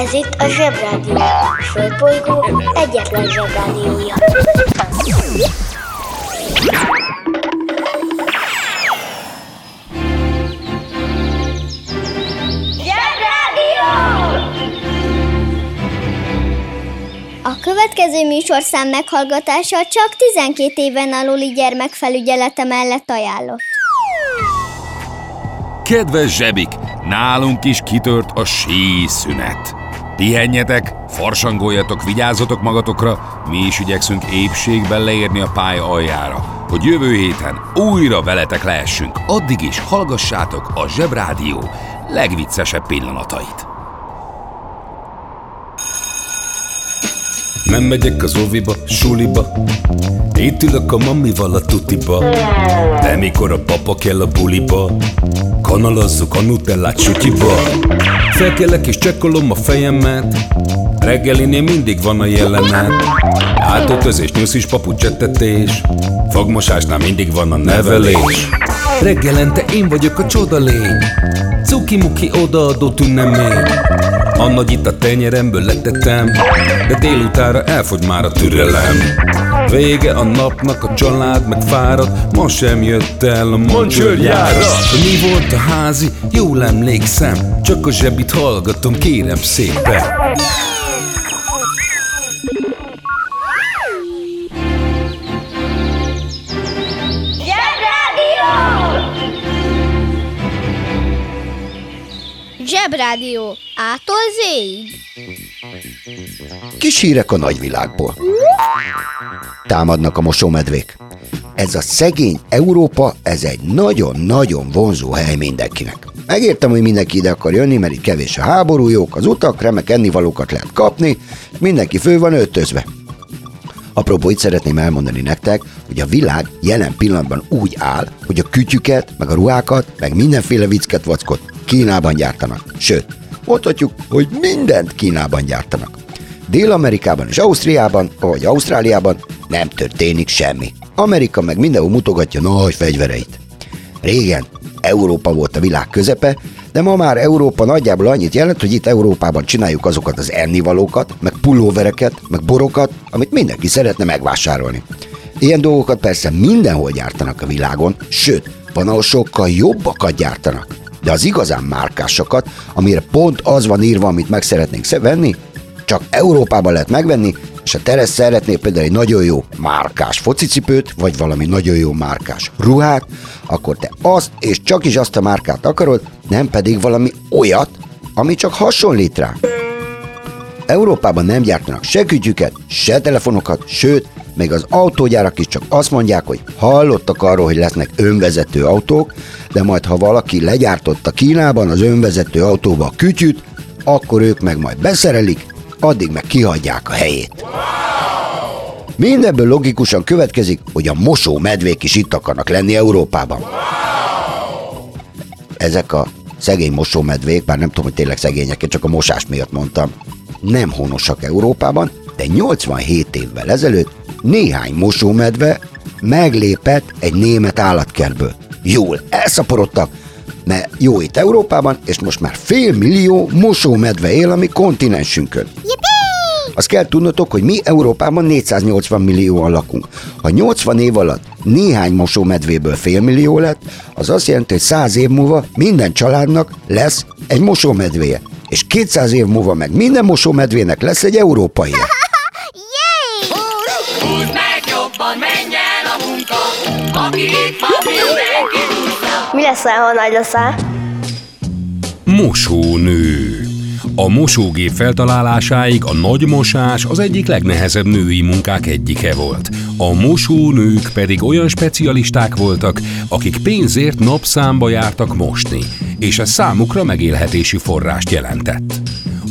Ez itt a Zsebrádió. A Földbolygó egyetlen Zsebrádiója. Zsebrádió! A következő műsorszám meghallgatása csak 12 éven aluli gyermekfelügyelete mellett ajánlott. Kedves zsebik, nálunk is kitört a síszünet. Pihenjetek, farsangoljatok, vigyázzatok magatokra, mi is igyekszünk épségben leérni a pálya aljára, hogy jövő héten újra veletek lehessünk. Addig is hallgassátok a Zsebrádió legviccesebb pillanatait. Nem megyek az óviba, suliba Itt ülök a mamival a tutiba De mikor a papa kell a buliba Kanalazzuk a nutellát sutyiba Felkelek és csekkolom a fejemet. Reggelinél mindig van a jelenet. Átöltözés, nyuszis, papucsettetés Fogmosásnál mindig van a nevelés. Reggelente én vagyok a csoda lény. Cuki-muki odaadó tünemény a nagy itt a tenyeremből letettem De délutára elfogy már a türelem Vége a napnak, a család meg fárad Ma sem jött el a mancsőrjára mi volt a házi, jól emlékszem Csak a zsebit hallgatom, kérem szépen Zsebrádió! Zsebrádió. Ától zéig. Kis hírek a nagyvilágból. Támadnak a mosómedvék. Ez a szegény Európa, ez egy nagyon-nagyon vonzó hely mindenkinek. Megértem, hogy mindenki ide akar jönni, mert itt kevés a háború, jók az utak, remek ennivalókat lehet kapni, mindenki fő van öltözve. Apropó, itt szeretném elmondani nektek, hogy a világ jelen pillanatban úgy áll, hogy a kütyüket, meg a ruhákat, meg mindenféle viccket, vackot Kínában gyártanak. Sőt, mondhatjuk, hogy mindent Kínában gyártanak. Dél-Amerikában és Ausztriában, vagy Ausztráliában nem történik semmi. Amerika meg mindenhol mutogatja nagy fegyvereit. Régen Európa volt a világ közepe, de ma már Európa nagyjából annyit jelent, hogy itt Európában csináljuk azokat az ennivalókat, meg pulóvereket, meg borokat, amit mindenki szeretne megvásárolni. Ilyen dolgokat persze mindenhol gyártanak a világon, sőt, van, ahol sokkal jobbakat gyártanak. De az igazán márkásokat, amire pont az van írva, amit meg szeretnénk sze- venni, csak Európában lehet megvenni, és ha te szeretnél például egy nagyon jó márkás focicipőt, vagy valami nagyon jó márkás ruhát, akkor te azt és csak is azt a márkát akarod, nem pedig valami olyat, ami csak hasonlít rá. Európában nem gyártanak se kütyüket, se telefonokat, sőt, még az autógyárak is csak azt mondják, hogy hallottak arról, hogy lesznek önvezető autók, de majd ha valaki legyártotta Kínában az önvezető autóba a kütyüt, akkor ők meg majd beszerelik, addig meg kihagyják a helyét. Mindebből logikusan következik, hogy a mosó medvék is itt akarnak lenni Európában. Ezek a szegény mosómedvék, bár nem tudom, hogy tényleg szegények, én csak a mosás miatt mondtam, nem honosak Európában, de 87 évvel ezelőtt néhány mosómedve meglépett egy német állatkertből. Jól elszaporodtak, mert jó itt Európában, és most már fél millió mosómedve él a mi kontinensünkön. Azt kell tudnotok, hogy mi Európában 480 millióan lakunk. Ha 80 év alatt néhány mosómedvéből fél millió lett, az azt jelenti, hogy 100 év múlva minden családnak lesz egy mosómedvéje. És 200 év múlva meg minden mosómedvének lesz egy európai. Mi leszel, ha nagy leszel? Mosónő. A mosógép feltalálásáig a nagy mosás az egyik legnehezebb női munkák egyike volt. A mosónők pedig olyan specialisták voltak, akik pénzért napszámba jártak mosni, és ez számukra megélhetési forrást jelentett.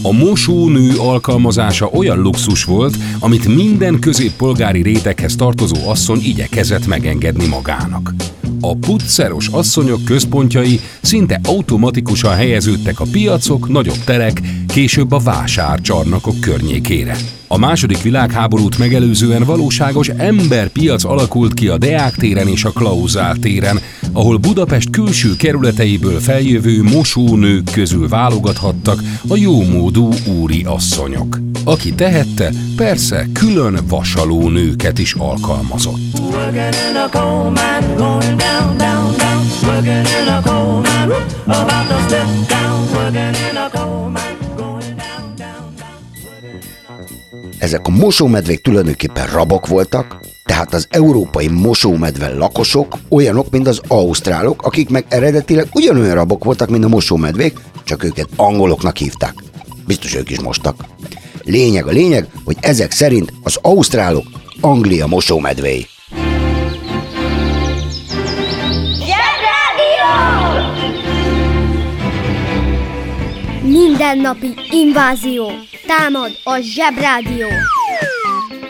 A mosónő alkalmazása olyan luxus volt, amit minden középpolgári réteghez tartozó asszony igyekezett megengedni magának. A putceros asszonyok központjai szinte automatikusan helyeződtek a piacok, nagyobb terek, később a vásárcsarnokok környékére. A második világháborút megelőzően valóságos emberpiac alakult ki a Deák téren és a Klauzál téren, ahol Budapest külső kerületeiből feljövő mosónők közül válogathattak a jómódú úri asszonyok. Aki tehette, persze külön vasaló nőket is alkalmazott. About to step down. Working in a coal mine, Ezek a mosómedvék tulajdonképpen rabok voltak, tehát az európai mosómedve lakosok olyanok, mint az ausztrálok, akik meg eredetileg ugyanolyan rabok voltak, mint a mosómedvék, csak őket angoloknak hívták. Biztos ők is mostak. Lényeg a lényeg, hogy ezek szerint az ausztrálok Anglia mosómedvéi. Mindennapi invázió. Támad a zsebrádió.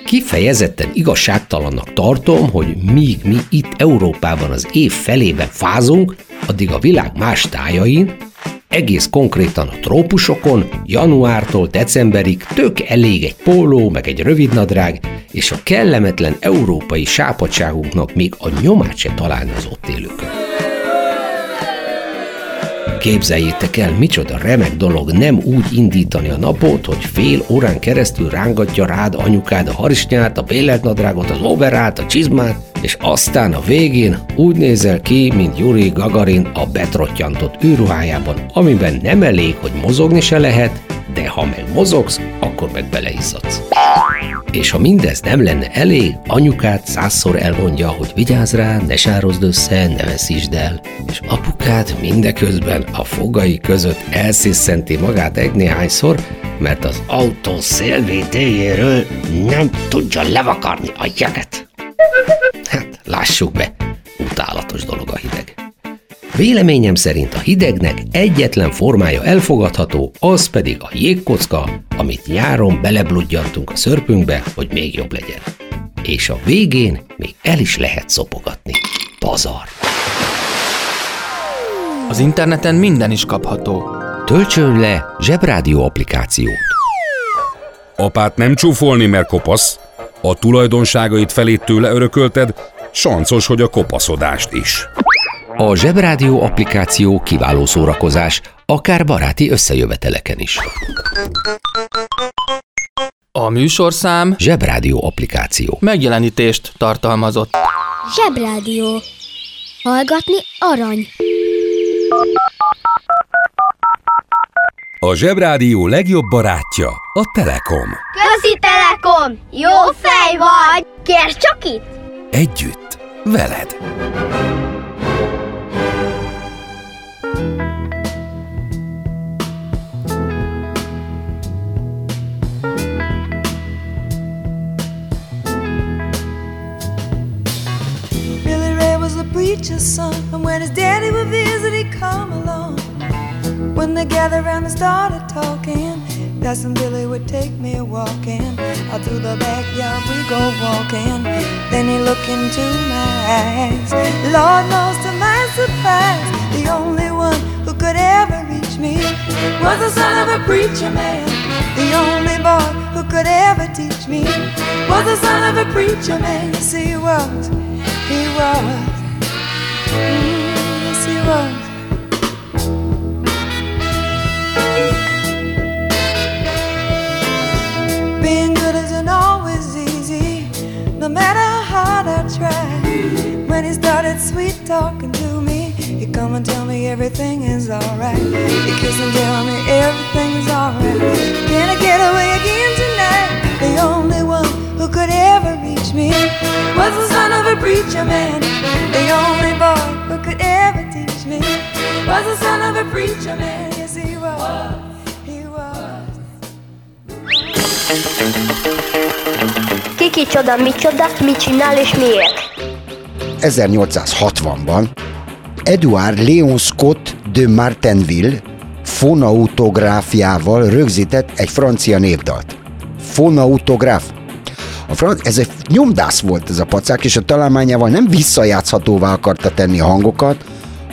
Kifejezetten igazságtalannak tartom, hogy míg mi itt Európában az év felében fázunk, addig a világ más tájain, egész konkrétan a trópusokon, januártól decemberig tök elég egy póló, meg egy rövidnadrág, és a kellemetlen európai sápadságunknak még a nyomát se találni az ott élőkön. Képzeljétek el, micsoda remek dolog nem úgy indítani a napot, hogy fél órán keresztül rángatja rád anyukád a harisnyát, a bélelt nadrágot, az overát, a csizmát, és aztán a végén úgy nézel ki, mint Yuri Gagarin a betrottyantott űrruhájában, amiben nem elég, hogy mozogni se lehet, de ha meg mozogsz, akkor meg beleizzadsz. És ha mindez nem lenne elég, anyukát százszor elmondja, hogy vigyázz rá, ne sározd össze, ne veszítsd el. És apukád mindeközben a fogai között elsziszenti magát egy néhányszor, mert az autó szélvédéjéről nem tudja levakarni a jeget. Hát, lássuk be, utálatos dolog a hideg. Véleményem szerint a hidegnek egyetlen formája elfogadható, az pedig a jégkocka, amit nyáron belebludjantunk a szörpünkbe, hogy még jobb legyen. És a végén még el is lehet szopogatni. Pazar. Az interneten minden is kapható. Töltsön le Zsebrádió applikációt. Apát nem csúfolni, mert kopasz. A tulajdonságait felét tőle örökölted, sancos, hogy a kopaszodást is. A Zsebrádió applikáció kiváló szórakozás, akár baráti összejöveteleken is. A műsorszám Zsebrádió applikáció. megjelenítést tartalmazott. Zsebrádió. Hallgatni arany. A Zsebrádió legjobb barátja a Telekom. Közi Telekom! Jó fej vagy! Kérd csak itt! Együtt, veled. Preacher's son, and when his daddy would visit, he'd come along. When they gathered around and started talking, Cousin Billy would take me walking. Out through the backyard we go walking. Then he looked into my eyes. Lord knows to my surprise, the only one who could ever reach me was the son of a preacher man. The only boy who could ever teach me was the son of a preacher man. Yes, he was. He was. Yes. Being good isn't always easy, no matter how hard I try. When he started sweet talking to me, he come and tell me everything is alright. He kiss and tell me everything is alright. Can I get away again tonight? The only one who could ever reach me was the son of a preacher man. The only boy who could ever teach me was the son of a preacher man. Yes, he was. He was. Ki kicsoda, micsoda, mit csinál és miért? 1860-ban Edward Leon Scott de Martinville fonautográfiával rögzített egy francia népdalt. Fonautográf. A fran- ez egy nyomdász volt ez a pacák, és a találmányával nem visszajátszhatóvá akarta tenni a hangokat,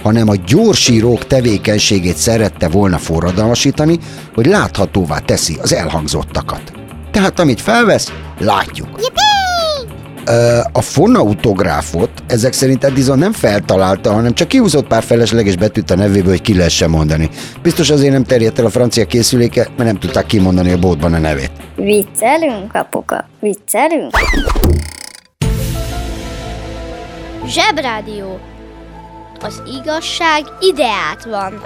hanem a gyorsírók tevékenységét szerette volna forradalmasítani, hogy láthatóvá teszi az elhangzottakat. Tehát amit felvesz, látjuk. Ö, A fonautográfot ezek szerint Edison nem feltalálta, hanem csak kihúzott pár felesleges betűt a nevéből, hogy ki lehessen mondani. Biztos azért nem terjedt el a francia készüléke, mert nem tudták kimondani a boltban a nevét. Viccelünk, apuka? Viccelünk? Zsebrádió. Az igazság ideát van.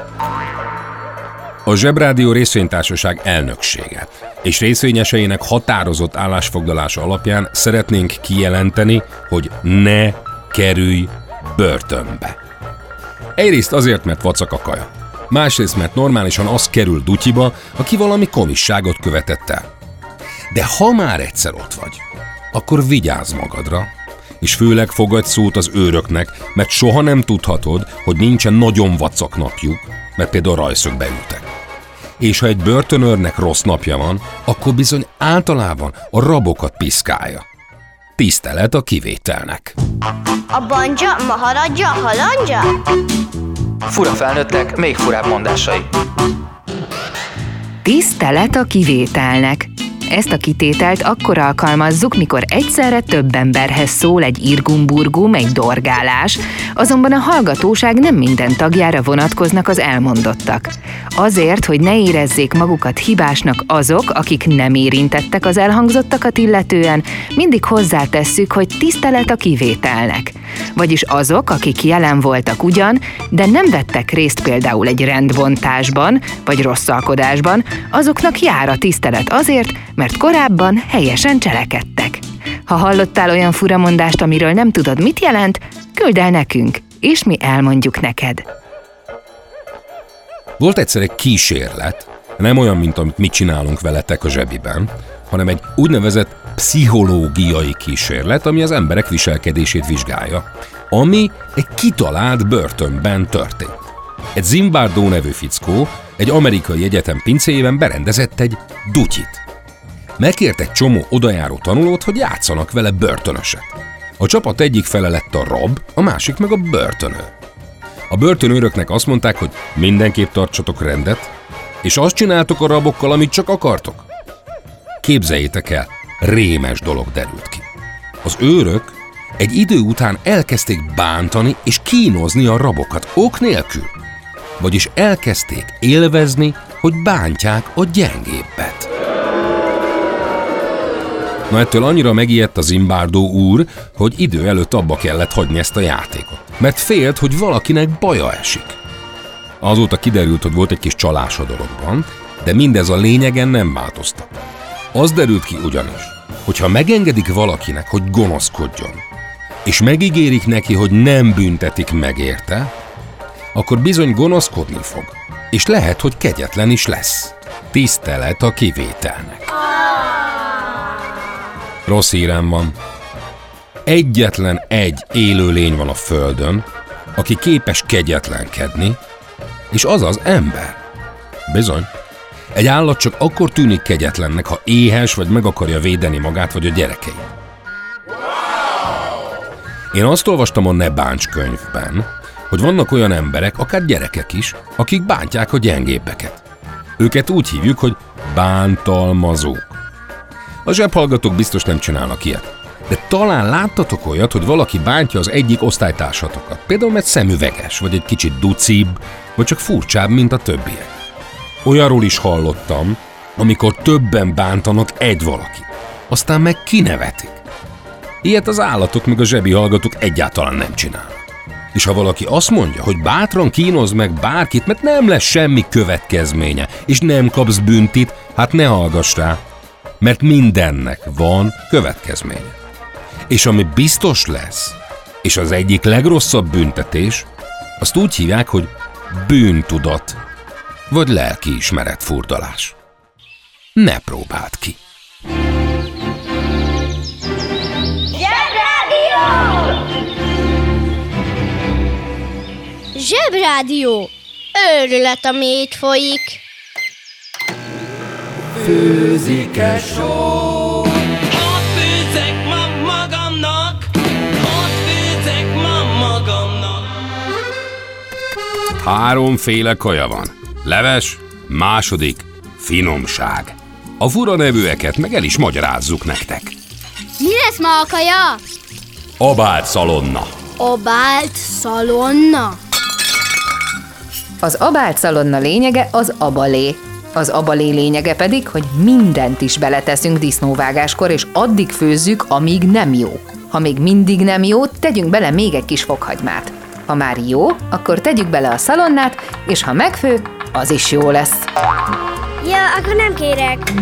A Zsebrádió részvénytársaság elnöksége és részvényeseinek határozott állásfoglalása alapján szeretnénk kijelenteni, hogy ne kerülj börtönbe. Egyrészt azért, mert vacak a kaja. Másrészt, mert normálisan az kerül dutyiba, aki valami komisságot követett el. De ha már egyszer ott vagy, akkor vigyázz magadra, és főleg fogadj szót az őröknek, mert soha nem tudhatod, hogy nincsen nagyon vacak napjuk, mert például rajszögbe ültek. És ha egy börtönőrnek rossz napja van, akkor bizony általában a rabokat piszkálja. Tisztelet a kivételnek. A banja, maharadja, halandja? Fura felnőttek, még furább mondásai. Tisztelet a kivételnek. Ezt a kitételt akkor alkalmazzuk, mikor egyszerre több emberhez szól egy irgumburgum, egy dorgálás, azonban a hallgatóság nem minden tagjára vonatkoznak az elmondottak. Azért, hogy ne érezzék magukat hibásnak azok, akik nem érintettek az elhangzottakat illetően, mindig hozzátesszük, hogy tisztelet a kivételnek. Vagyis azok, akik jelen voltak ugyan, de nem vettek részt például egy rendbontásban vagy rosszalkodásban, azoknak jár a tisztelet azért, mert korábban helyesen cselekedtek. Ha hallottál olyan furamondást, amiről nem tudod, mit jelent, küld el nekünk, és mi elmondjuk neked. Volt egyszer egy kísérlet, nem olyan, mint amit mi csinálunk veletek a zsebiben, hanem egy úgynevezett pszichológiai kísérlet, ami az emberek viselkedését vizsgálja, ami egy kitalált börtönben történt. Egy Zimbardo nevű fickó egy amerikai egyetem pincéjében berendezett egy dutyit. Megkért egy csomó odajáró tanulót, hogy játszanak vele börtönöset. A csapat egyik fele lett a rab, a másik meg a börtönő. A börtönőröknek azt mondták, hogy mindenképp tartsatok rendet, és azt csináltok a rabokkal, amit csak akartok. Képzeljétek el, rémes dolog derült ki. Az őrök egy idő után elkezdték bántani és kínozni a rabokat ok nélkül. Vagyis elkezdték élvezni, hogy bántják a gyengébbet. Na ettől annyira megijedt az Zimbardo úr, hogy idő előtt abba kellett hagyni ezt a játékot. Mert félt, hogy valakinek baja esik. Azóta kiderült, hogy volt egy kis csalás a dologban, de mindez a lényegen nem változtat. Az derült ki ugyanis, hogyha megengedik valakinek, hogy gonoszkodjon, és megígérik neki, hogy nem büntetik meg érte, akkor bizony gonoszkodni fog, és lehet, hogy kegyetlen is lesz. Tisztelet a kivételnek. Rossz hírem van. Egyetlen egy élő lény van a Földön, aki képes kegyetlenkedni, és az az ember. Bizony. Egy állat csak akkor tűnik kegyetlennek, ha éhes vagy meg akarja védeni magát vagy a gyerekei. Én azt olvastam a Ne Bánts könyvben, hogy vannak olyan emberek, akár gyerekek is, akik bántják a gyengébbeket. Őket úgy hívjuk, hogy bántalmazók. A zsebhallgatók biztos nem csinálnak ilyet. De talán láttatok olyat, hogy valaki bántja az egyik osztálytársatokat. Például mert szemüveges, vagy egy kicsit ducibb, vagy csak furcsább, mint a többiek. Olyanról is hallottam, amikor többen bántanak egy valaki. Aztán meg kinevetik. Ilyet az állatok meg a zsebi hallgatók egyáltalán nem csinálnak. És ha valaki azt mondja, hogy bátran kínoz meg bárkit, mert nem lesz semmi következménye, és nem kapsz büntit, hát ne hallgass rá, mert mindennek van következménye. És ami biztos lesz, és az egyik legrosszabb büntetés, azt úgy hívják, hogy bűntudat, vagy lelkiismeret furdalás. Ne próbáld ki. Zsebrádió. Őrület, ami itt folyik. Főzike só Ott főzek ma magamnak Ott főzek ma magamnak Háromféle kaja van. Leves, második, finomság. A fura nevűeket meg el is magyarázzuk nektek. Mi lesz ma a kaja? Abált szalonna. Obált szalonna. Az abált szalonna lényege az abalé. Az abalé lényege pedig, hogy mindent is beleteszünk disznóvágáskor, és addig főzzük, amíg nem jó. Ha még mindig nem jó, tegyünk bele még egy kis fokhagymát. Ha már jó, akkor tegyük bele a szalonnát, és ha megfő, az is jó lesz. Ja, akkor nem kérek.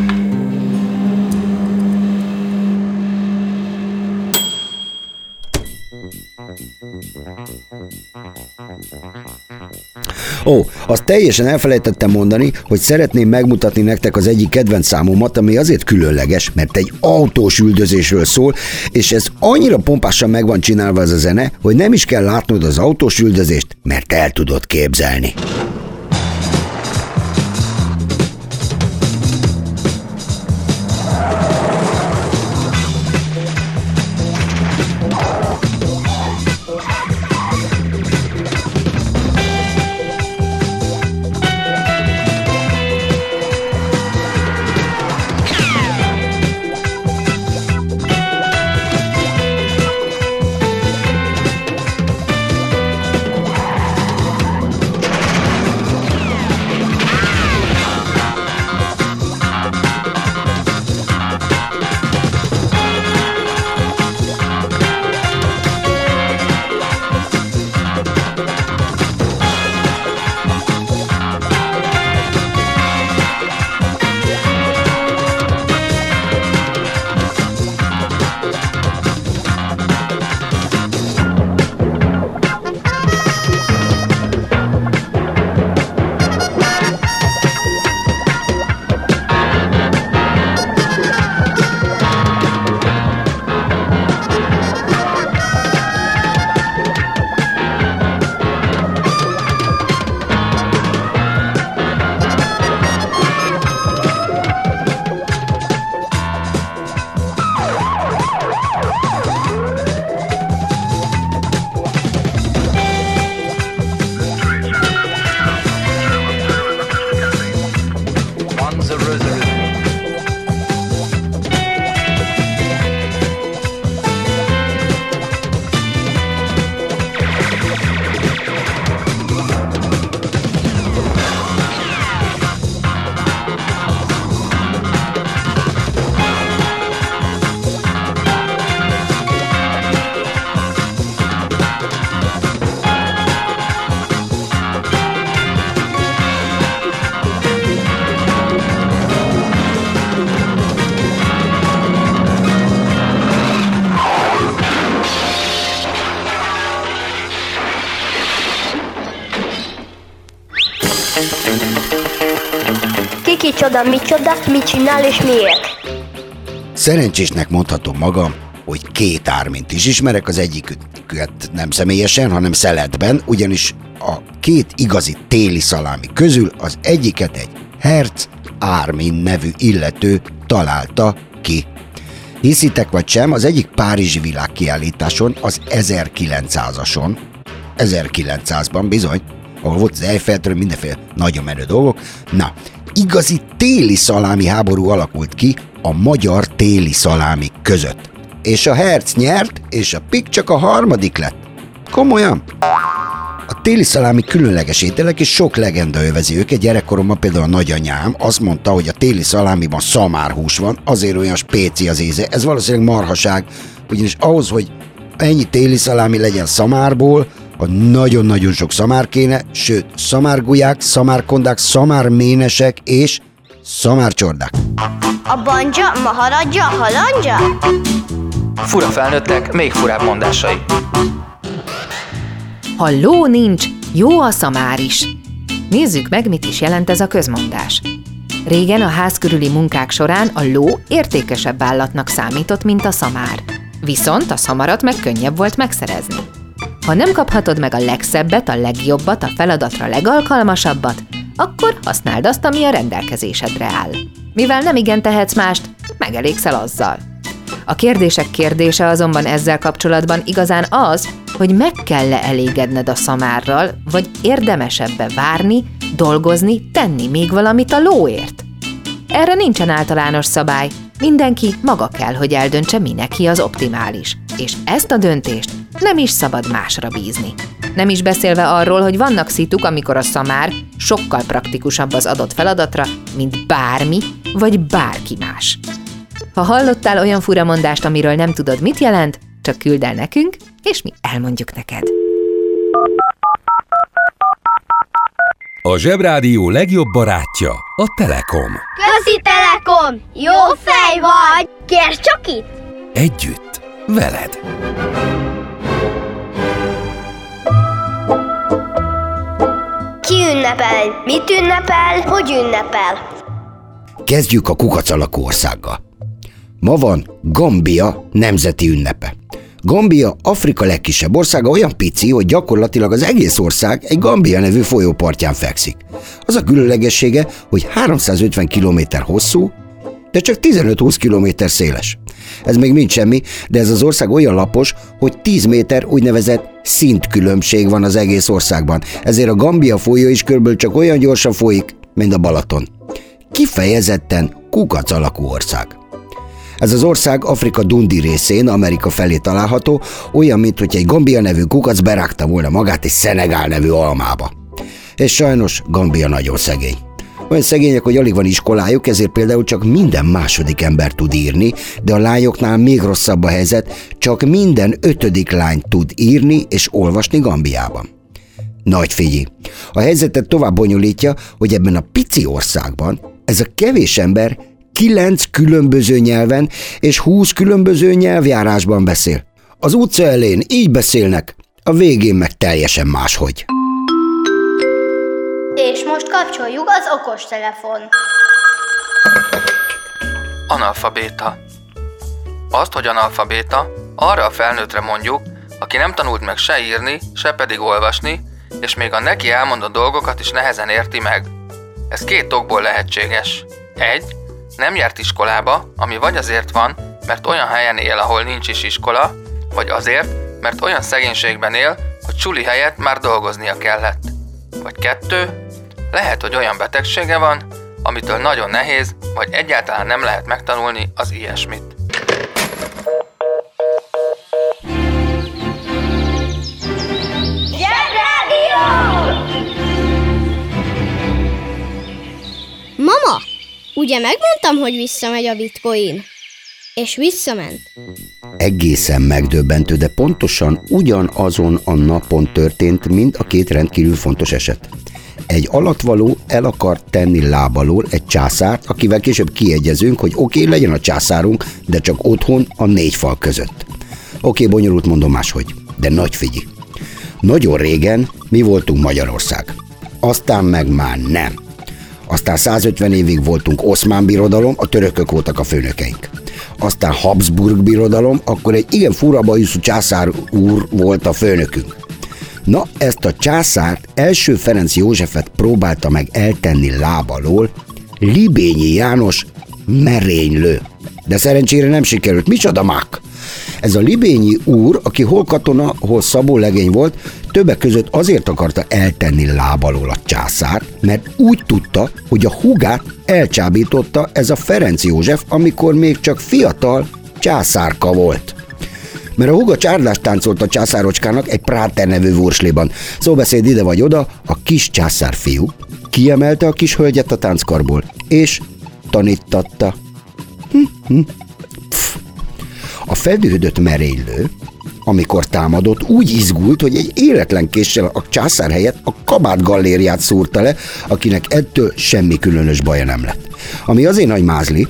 Ó, azt teljesen elfelejtettem mondani, hogy szeretném megmutatni nektek az egyik kedvenc számomat, ami azért különleges, mert egy autós üldözésről szól, és ez annyira pompásan meg van csinálva ez a zene, hogy nem is kell látnod az autós üldözést, mert el tudod képzelni. Kicsoda, micsoda, mit csinál és miért? Szerencsésnek mondhatom magam, hogy két ármint is ismerek, az egyiküket nem személyesen, hanem szeletben, ugyanis a két igazi téli szalámi közül az egyiket egy Herz Ármin nevű illető találta ki. Hiszitek vagy sem, az egyik Párizsi világkiállításon, az 1900-ason, 1900-ban bizony, ahol volt az Eiffeltől mindenféle nagyon menő dolgok. Na, igazi téli szalámi háború alakult ki a magyar téli szalámi között. És a Herz nyert, és a Pik csak a harmadik lett. Komolyan? A téli szalámi különleges ételek, és sok legenda övezi őket. Gyerekkoromban például a nagyanyám azt mondta, hogy a téli szalámiban szamárhús van, azért olyan spéci az íze. Ez valószínűleg marhaság, ugyanis ahhoz, hogy ennyi téli szalámi legyen szamárból, a nagyon-nagyon sok szamár kéne, sőt, szamárgulyák, szamárkondák, szamárménesek és szamárcsordák. A banja, maharadja, halandja? Fura felnőttek, még furább mondásai. Ha ló nincs, jó a szamár is. Nézzük meg, mit is jelent ez a közmondás. Régen a ház körüli munkák során a ló értékesebb állatnak számított, mint a szamár. Viszont a szamarat meg könnyebb volt megszerezni. Ha nem kaphatod meg a legszebbet, a legjobbat, a feladatra legalkalmasabbat, akkor használd azt, ami a rendelkezésedre áll. Mivel nem igen tehetsz mást, megelégszel azzal. A kérdések kérdése azonban ezzel kapcsolatban igazán az, hogy meg kell-e elégedned a szamárral, vagy érdemesebbe várni, dolgozni, tenni még valamit a lóért. Erre nincsen általános szabály. Mindenki maga kell, hogy eldöntse, mi neki az optimális. És ezt a döntést nem is szabad másra bízni. Nem is beszélve arról, hogy vannak szituk, amikor a szamár sokkal praktikusabb az adott feladatra, mint bármi vagy bárki más. Ha hallottál olyan furamondást, amiről nem tudod, mit jelent, csak küld el nekünk, és mi elmondjuk neked. A Zsebrádió legjobb barátja a Telekom. Közi Telekom! Jó fej vagy! Kérd csak itt! Együtt, veled. Ünnepel? Mit ünnepel? Hogy ünnepel? Kezdjük a kukac alakú országgal. Ma van Gambia nemzeti ünnepe. Gambia Afrika legkisebb országa olyan pici, hogy gyakorlatilag az egész ország egy Gambia nevű folyópartján fekszik. Az a különlegessége, hogy 350 km hosszú, de csak 15-20 km széles. Ez még mind semmi, de ez az ország olyan lapos, hogy 10 méter úgynevezett szintkülönbség van az egész országban. Ezért a Gambia folyó is körülbelül csak olyan gyorsan folyik, mint a Balaton. Kifejezetten kukac alakú ország. Ez az ország Afrika Dundi részén, Amerika felé található, olyan, mint hogy egy Gambia nevű kukac berágta volna magát egy Szenegál nevű almába. És sajnos Gambia nagyon szegény. Olyan szegények, hogy alig van iskolájuk, ezért például csak minden második ember tud írni, de a lányoknál még rosszabb a helyzet, csak minden ötödik lány tud írni és olvasni Gambiában. Nagy figyelj! A helyzetet tovább bonyolítja, hogy ebben a pici országban ez a kevés ember kilenc különböző nyelven és húsz különböző nyelvjárásban beszél. Az utca elén így beszélnek, a végén meg teljesen máshogy. És most kapcsoljuk az okostelefon. Analfabéta. Azt, hogy analfabéta, arra a felnőttre mondjuk, aki nem tanult meg se írni, se pedig olvasni, és még a neki elmondott dolgokat is nehezen érti meg. Ez két okból lehetséges. Egy, nem járt iskolába, ami vagy azért van, mert olyan helyen él, ahol nincs is iskola, vagy azért, mert olyan szegénységben él, hogy suli helyett már dolgoznia kellett. Vagy kettő, lehet, hogy olyan betegsége van, amitől nagyon nehéz, vagy egyáltalán nem lehet megtanulni az ilyesmit. Mama, ugye megmondtam, hogy visszamegy a bitcoin? És visszament. Egészen megdöbbentő, de pontosan ugyanazon a napon történt mind a két rendkívül fontos eset. Egy alatvaló el akart tenni lábalól egy császárt, akivel később kiegyezünk, hogy oké, okay, legyen a császárunk, de csak otthon a négy fal között. Oké, okay, bonyolult mondom máshogy, de nagy figyi. Nagyon régen mi voltunk Magyarország. Aztán meg már nem. Aztán 150 évig voltunk Oszmán birodalom, a törökök voltak a főnökeink. Aztán Habsburg birodalom, akkor egy igen fura bajuszú császár úr volt a főnökünk. Na, ezt a császárt első Ferenc Józsefet próbálta meg eltenni lábalól Libényi János merénylő. De szerencsére nem sikerült. Micsoda mák? Ez a Libényi úr, aki hol katona, hol szabó legény volt, többek között azért akarta eltenni lábalól a császár, mert úgy tudta, hogy a hugát elcsábította ez a Ferenc József, amikor még csak fiatal császárka volt mert a huga csárdást táncolt a császárocskának egy Práter nevű vursliban. Szóbeszéd ide vagy oda, a kis császár fiú kiemelte a kis hölgyet a tánckarból, és tanítatta. Hm, hm. Pff. A feldühödött merénylő, amikor támadott, úgy izgult, hogy egy életlen késsel a császár helyett a kabát gallériát szúrta le, akinek ettől semmi különös baja nem lett. Ami azért nagy mázli,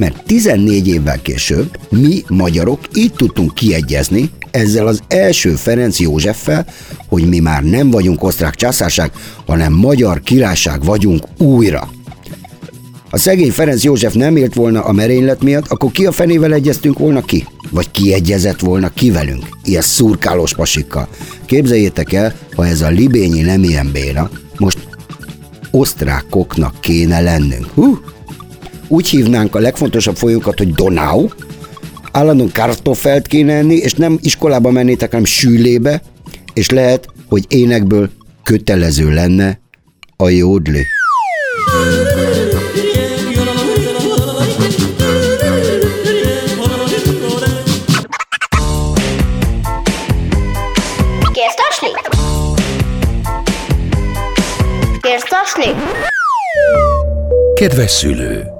mert 14 évvel később mi magyarok így tudtunk kiegyezni ezzel az első Ferenc Józseffel, hogy mi már nem vagyunk osztrák császárság, hanem magyar királyság vagyunk újra. Ha szegény Ferenc József nem élt volna a merénylet miatt, akkor ki a fenével egyeztünk volna ki? Vagy kiegyezett volna ki velünk? Ilyen szurkálós pasikkal. Képzeljétek el, ha ez a libényi nem ilyen béna, most osztrákoknak kéne lennünk. Hú, úgy hívnánk a legfontosabb folyókat, hogy Donau, állandóan kartoffelt kéne enni, és nem iskolába mennétek, hanem sűlébe, és lehet, hogy énekből kötelező lenne a jódli. Kedves szülő!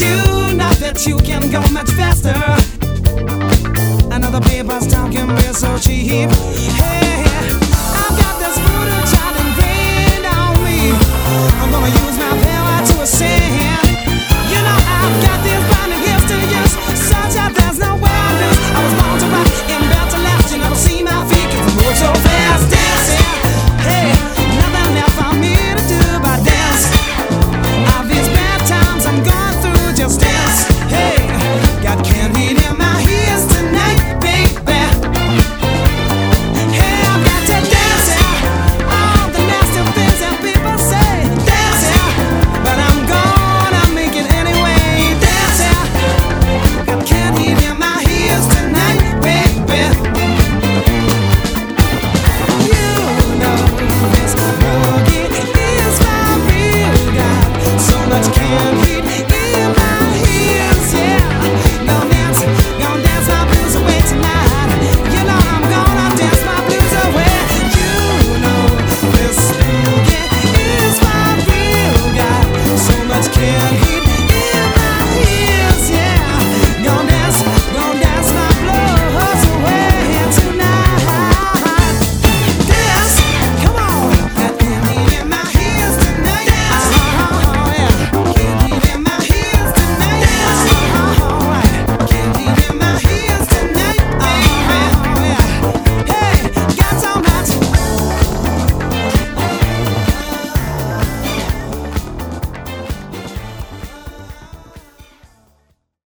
you, know that you can go much faster. Another paper's talking be so cheap.